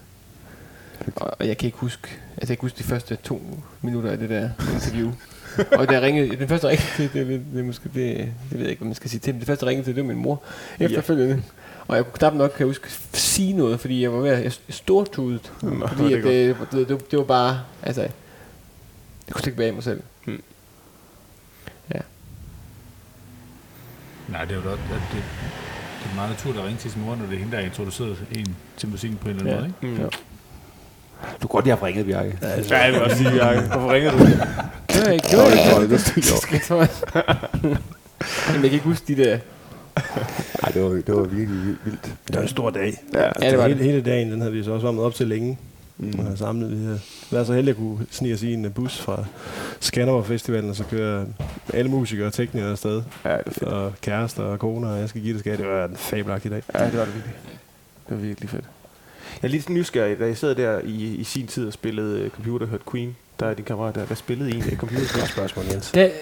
Og, og jeg kan ikke huske, altså jeg kan huske de første to minutter af det der interview. (laughs) og da jeg ringede, den første ringede til, det, det, det, måske, det, det ved jeg ikke, hvad man skal sige til, men det første ringede til, det var min mor efterfølgende. Og jeg kunne knap nok, kan jeg huske, sige noget, fordi jeg var ved at jeg stortudet. Nå, Fordi det er at det, det, det, det, var bare, altså, jeg kunne slet ikke være i mig selv. Nej, det er jo godt, at det, det er meget naturligt at ringe til sin mor, når det er hende, der har introduceret en til musikken på en eller anden Ja. måde, ikke? Mm. Du kunne godt lige have ringet, Bjarke. Ja, jeg vil også sige, Bjarke. Hvorfor ringer du? (laughs) Det var ikke, det var ikke. det Det var- (laughs) Jamen, jeg kan ikke huske de der. Ej, det var, det var virkelig vildt. Det var en stor dag. Ja, Ja, det var hele, det. hele dagen, den havde vi så også varmet op til længe. Mm. Og samlet, vi havde været så heldige at kunne snige os i en øh, bus fra Skanderborg Festivalen, og så køre alle musikere og teknikere afsted. Ja, det fedt. Og kærester og koner, og jeg skal give det skal. Det var en fabelagtig dag. Ja, det var det virkelig. Det var virkelig fedt. Jeg er lidt nysgerrig, da jeg sad der i, i sin tid og spillede uh, computer, hørte Queen. Der er din kammerat der, der spillede en uh, computer. Godt spørgsmål, Jens. Det,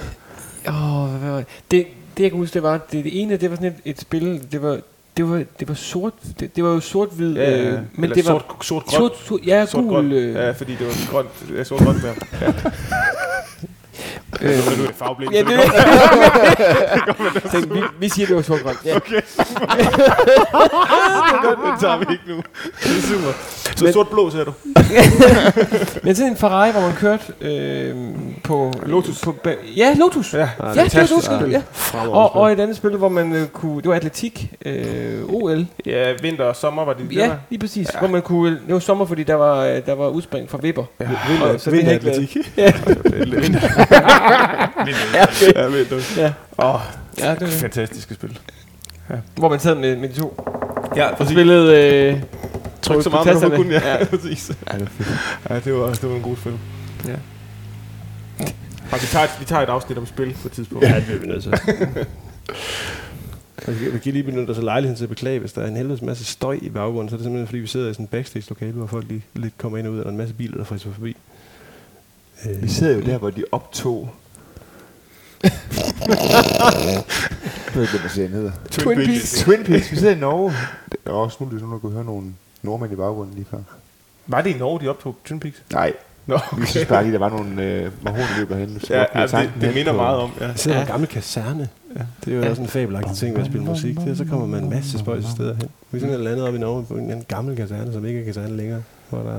åh, hvad var det? det? Det jeg kan huske, det var, det, det ene, det var sådan et, et spil, det var, det var, det var sort, det, det var jo sort-hvid, Ja, ja, ja. øh, men Eller det var sort, sort, grøn. sort, sort, ja, sort, gul, grøn. øh, Ja, fordi det var grønt. Ja, sort, grønt der. (laughs) øh, Nu er det farveblind. ja, så det, det (laughs) Tænk, vi, vi siger, det var sort-grønt. Ja. går- (laughs) det tager vi ikke nu. Det er super. Så Men- sort-blå, siger du? (laughs) Men sådan en Ferrari, hvor man kørte øh, på... Lotus. På, ja, Lotus. Ja, Ja, det var Lotus. Ja. Og, og et andet spil, hvor man øh, kunne... Det var atletik. Øh, OL. Ja, vinter og sommer var det. det Ja, var. lige præcis. Ja. Hvor man kunne... Det var sommer, fordi der var, der var udspring fra Vipper. Ja. Og så det har ikke været-. Ja, ja, okay. Ja, vinter. Ja. Åh, ja, det var det. fantastiske spil. Hvor man sad med, med de to. Ja, Og spillede... Øh, Tryk så meget, man kunne. Ja, Ja. (laughs) præcis. Ja, det var. Ja, det var, det var en god spil. Ja. Og vi tager, et, vi tager et afsnit om spil på et tidspunkt. Ja, det bliver vi nødt til. Vi kan- vi kan lige benytte os af lejligheden til at beklage, hvis der er en helvedes masse støj i baggrunden, så er det simpelthen fordi, vi sidder i sådan en backstage-lokale, hvor folk lige lidt kommer ind og ud, og der er en masse biler, der frisser forbi. Øh, Vi sidder jo der, hvor de optog... Jeg (laughs) ved ikke, hvad hedder. Twin Peaks. Twin Peaks. Vi sidder i Norge. Det er også muligt, at nogen kunne høre nogle nordmænd i baggrunden lige før. Var det i Norge, de optog Twin Peaks? Nej, Nå, vi synes bare lige, der var nogle øh, mahoneløb derhen. Så Ja, ja jeg det, det minder meget om. Ja. Jeg sidder ja. En gammel kaserne. Ja. Det er jo Ja. også en fabelagtig ting ved at spille musik. Det så kommer man en masse spøjse steder hen. Vi er sådan landet op i Norge på en anden gammel kaserne, som ikke er kaserne længere. Hvor der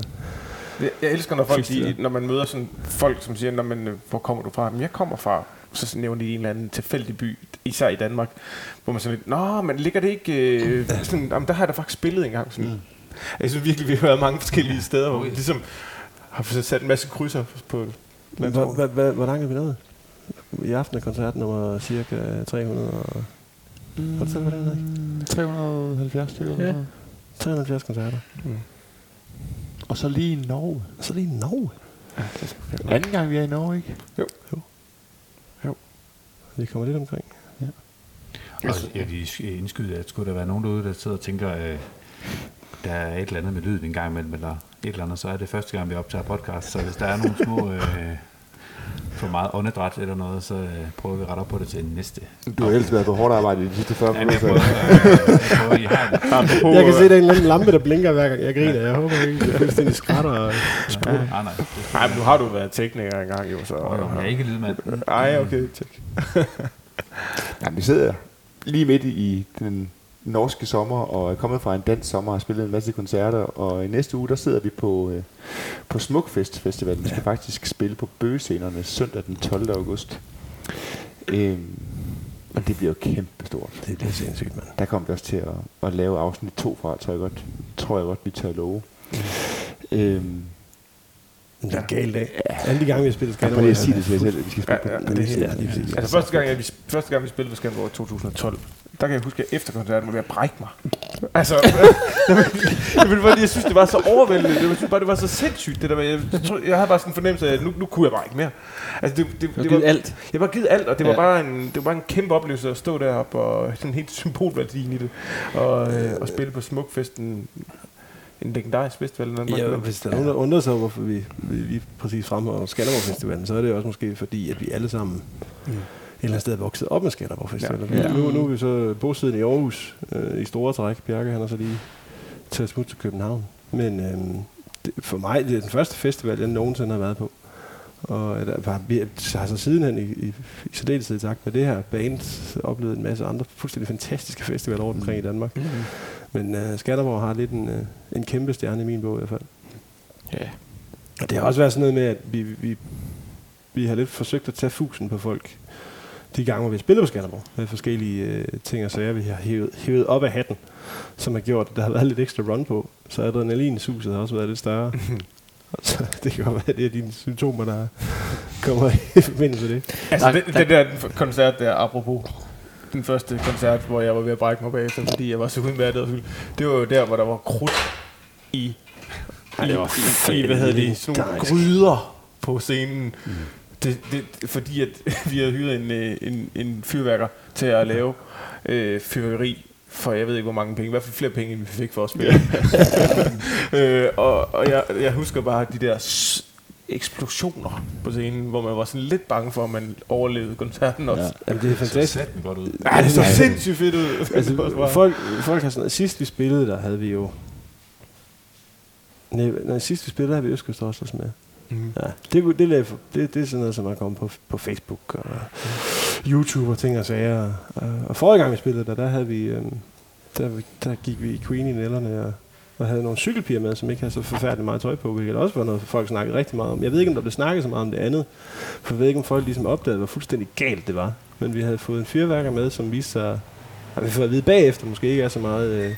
Jeg, elsker, når, folk, de, når man møder sådan folk, som siger, når man, øh, hvor kommer du fra? Men jeg kommer fra, så nævner de en eller anden tilfældig by, især i Danmark, hvor man sådan lidt, nå, men ligger det ikke, øh, sådan, jamen, der har jeg da faktisk spillet engang. Sådan. Mm. Jeg synes virkelig, vi har været mange forskellige steder, hvor vi ligesom har sat en masse krydser på Men hvor, langt er vi nået? I aften er koncert nummer cirka 300 og... Mm. Hvor hvad det er, 370 stykker. Ja. 370 koncerter. Og så lige i Norge. Og så er det i Norge. Anden gang vi er i Norge, ikke? Vi kommer lidt omkring. Og jeg vil indskyde, at skulle der være nogen derude, der sidder og tænker, øh, der er et eller andet med lyden en gang imellem, eller et eller andet, så er det første gang, vi optager podcast. Så hvis der er nogle små, (laughs) øh, for meget åndedræt eller noget, så øh, prøver vi at rette op på det til næste. Du har ellers været på hårdt arbejde i de sidste 40 Ja, men jeg minutter. prøver, jeg prøver. Jeg kan se, der er en eller anden lampe, der blinker hver gang jeg griner. Jeg håber ikke, det er fuldstændig skrætter. Og Ja, nej, nej. Nej, men nu har du været tekniker engang, jo, så... Jo, jeg er ikke lydmand. Ej, okay, tjek. Ja, vi sidder lige midt i den norske sommer, og er kommet fra en dansk sommer og har spillet en masse koncerter, og i næste uge, der sidder vi på, øh, på Smukfest Festival. Vi skal faktisk spille på bøgescenerne søndag den 12. august. Øhm, og det bliver jo kæmpe stort. det bliver sindssygt, mand. Der kommer vi også til at, at lave afsnit 2 fra, tror jeg godt, tror jeg godt vi tør love. Øhm, Det er en gal dag. Alle de gange, vi har spillet Skanderborg. lige at sige det til jer selv, vi skal spille Ja, ja, på det er helt- Ja, lige præcis. Altså, første gang, jeg, vi, første gang vi spillede på Skanderborg i 2012, der kan jeg huske, at efter koncerten var ved at brække mig. Altså, jeg, vil bare, jeg synes, det var så overvældende. Jeg synes bare, det var så sindssygt. Det der, jeg, jeg, tror, jeg havde bare sådan en fornemmelse af, at nu, nu kunne jeg bare ikke mere. Altså, det, det, det givet var, alt. Jeg var givet alt, og det, ja. Var bare en, det var bare en kæmpe oplevelse at stå deroppe og sådan helt symbolværdien i det. Og, øh, og spille på Smukfesten, en legendarisk festival. i Danmark. Ja, og hvis der er nogen, der undrer sig, hvorfor vi, vi lige præcis fremhæver Skanderborg Festivalen, så er det også måske fordi, at vi alle sammen mm. Eller andet sted er vokset op med Skanderborg. Ja. Ja. Nu, nu er vi så bosiddende i Aarhus øh, i store træk. Bjarke han har så lige taget smut til København. Men øhm, det, for mig det er den første festival, jeg nogensinde har været på. Og der var, vi har så sidenhen i, i, i særdeleshed takt med det her band oplevet en masse andre fuldstændig fantastiske festivaler rundt omkring i Danmark. Mm. Men uh, Skanderborg har lidt en, uh, en kæmpe stjerne i min bog i hvert fald. Ja. Og det har også været sådan noget med, at vi, vi, vi har lidt forsøgt at tage fusen på folk. De gange, hvor vi har spillet på Skanderborg, med forskellige øh, ting og sager, vi har hævet, hævet op af hatten, som har gjort, at der har været lidt ekstra run på. Så adrenalinsuset har også været lidt større. (laughs) Så, det kan godt være, at det er dine symptomer, der kommer i (laughs) forbindelse med det. Altså, Der- den, der- koncert der, apropos den første koncert, hvor jeg var ved at brække mig bagefter, fordi jeg var så udmattet og fyldt. Det var jo der, hvor der var krudt i, Ej, det var i, i hvad hedder det, sådan nogle gryder på scenen. Mm. Det, det, fordi at (laughs) vi havde hyret en, øh, en, en fyrværker til at lave øh, fyrværkeri for jeg ved ikke hvor mange penge, i hvert fald flere penge, end vi fik for at spille. (laughs) øh, og og jeg, jeg husker bare de der s- eksplosioner på scenen, hvor man var sådan lidt bange for, at man overlevede koncerten også. Ja. Jamen, det er Så fantastisk. sat den godt ud. Ja, det så Ja. sindssygt fedt ud. (laughs) Altså, folk, folk har sådan, sidst vi spillede, der havde vi jo... Nej, nej sidst vi spillede, der havde vi Østkyst også med. Mm. Ja, det, det, det, det, det er sådan noget, som er kommet på, på Facebook og YouTube og ting og sager. Og, og forrige gang vi spillede der, der, havde vi, øh, der, der gik vi i Queen i nælderne og, og havde nogle cykelpiger med, som ikke havde så forfærdeligt meget tøj på, hvilket også var noget, folk snakkede rigtig meget om. Jeg ved ikke, om der blev snakket så meget om det andet, for jeg ved ikke, om folk ligesom opdagede, hvor fuldstændig galt det var. Men vi havde fået en fyrværker med, som viste sig, at vi får at vide bagefter, måske ikke er så meget øh,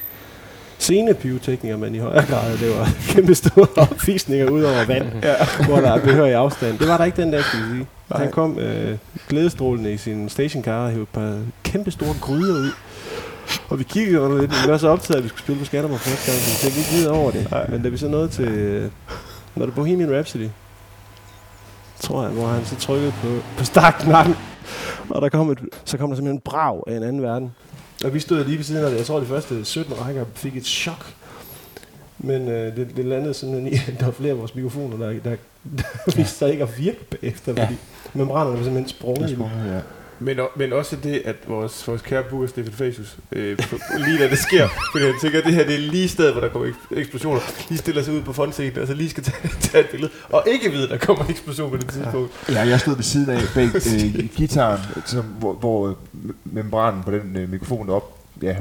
scenepyrotekniker, men i højere grad, det var (laughs) kæmpe store opvisninger ud over vand, ja. hvor der er behørig afstand. Det var der ikke den dag, skal vi sige. Han kom øh, glædestrålende i sin stationcar og hævde et par kæmpe store gryder ud. Og vi kiggede under lidt, men vi var så optaget, at vi skulle spille på Skanderborg første gang, så vi tænkte ikke videre over det. Nej. Men da vi så nåede til, øh, var det Bohemian Rhapsody, tror jeg, hvor han så trykkede på, på startknappen, og der kom et, så kom der simpelthen en brag af en anden verden. Og vi stod lige ved siden af det. Jeg tror, de første 17 rækker fik et chok. Men øh, det, det landede simpelthen i, (laughs) at der var flere af vores mikrofoner, der, der, (laughs) der viste sig ikke at virke bagefter, Ja. fordi membranerne var simpelthen sprunget. i dem. Ja. Men, men også det, at vores, vores kære booker Stefan Facius, øh, på- lige da det sker, (laughs) fordi han tænker, at det her det er lige stedet, hvor der kommer ek- eksplosioner, lige stiller sig ud på frontscenen, og så lige skal tage, (laughs) tage et billede, og ikke vide, at der kommer en eksplosion på det tidspunkt. Ja, jeg stod ved siden af bag øh, gitaren, som, hvor, hvor øh, membranen på den øh, mikrofon op, ja,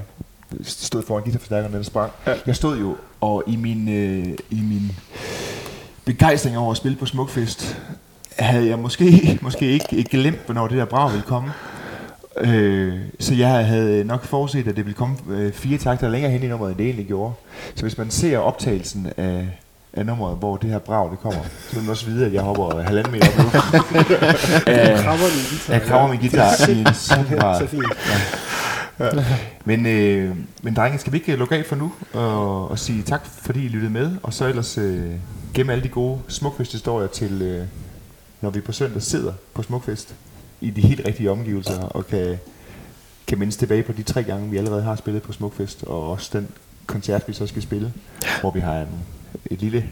stod foran guitarforstærkeren, den sprang. Ja. Jeg stod jo, og i min, øh, i min begejstring over at spille på Smukfest, havde jeg måske, måske ikke, glemt, hvornår det der brag ville komme. Øh, så jeg havde nok forudset, at det ville komme øh, fire takter længere hen i nummeret, end det egentlig gjorde. Så hvis man ser optagelsen af, af nummeret, hvor det her brag det kommer, så vil man også vide, at jeg hopper halvanden meter op i luften. (laughs) Jeg krammer min guitar i en (laughs) sådan Så grad. fint. Men, øh, men drenge, skal vi ikke lukke af for nu og, og sige tak, fordi I lyttede med, og så ellers øh, gemme alle de gode Smukfest-historier til, øh, når vi på søndag sidder på Smukfest i de helt rigtige omgivelser, og kan, kan mindes tilbage på de tre gange, vi allerede har spillet på Smukfest, og også den koncert, vi så skal spille, hvor vi har en, et lille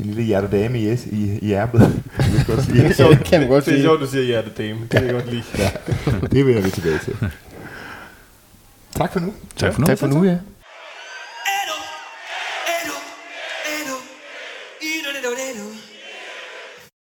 en lille hjertedame i, i, i ærmet. kan vi godt sige. Det (laughs) kan man godt Det er sige. sjovt, du siger hjertedame. Det kan jeg godt lide. Ja, det vender vi tilbage til. Tak for nu. Tak for nu. Tak for nu, ja.